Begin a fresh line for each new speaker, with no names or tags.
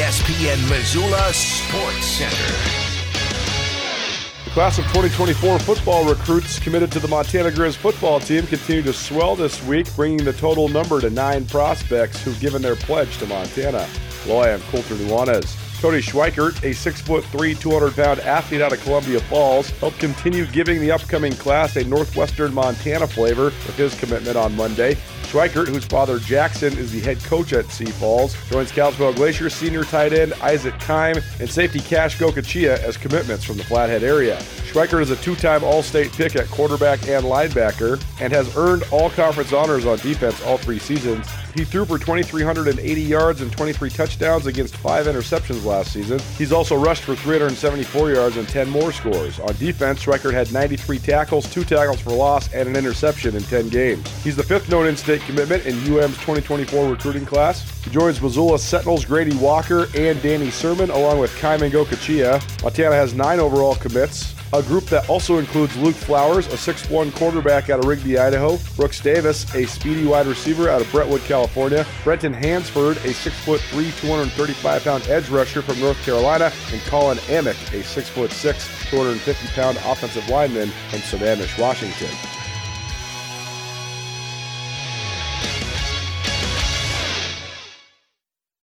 ESPN Missoula Sports Center.
The class of 2024 football recruits committed to the Montana Grizz football team continue to swell this week, bringing the total number to nine prospects who've given their pledge to Montana. Hello, I am Colter Nuanez. Cody Schweikert, a 6'3, 200 pound athlete out of Columbia Falls, helped continue giving the upcoming class a Northwestern Montana flavor with his commitment on Monday. Schweikert, whose father Jackson is the head coach at Sioux Falls, joins Kalispell Glacier senior tight end Isaac Kime and safety Cash Gokachia as commitments from the Flathead area. Schweikert is a two time All State pick at quarterback and linebacker and has earned all conference honors on defense all three seasons. He threw for 2,380 yards and 23 touchdowns against five interceptions last season. He's also rushed for 374 yards and 10 more scores. On defense, Schweikert had 93 tackles, two tackles for loss, and an interception in 10 games. He's the fifth known in-state commitment in UM's 2024 recruiting class. He joins Missoula Sentinels Grady Walker and Danny Sermon, along with Kaiman Gokachia. Montana has nine overall commits a group that also includes Luke Flowers, a 6'1 quarterback out of Rigby, Idaho, Brooks Davis, a speedy wide receiver out of Brentwood, California, Brenton Hansford, a 6'3, 235 pound edge rusher from North Carolina, and Colin Amick, a 6'6, 250 pound offensive lineman from Sammamish, Washington.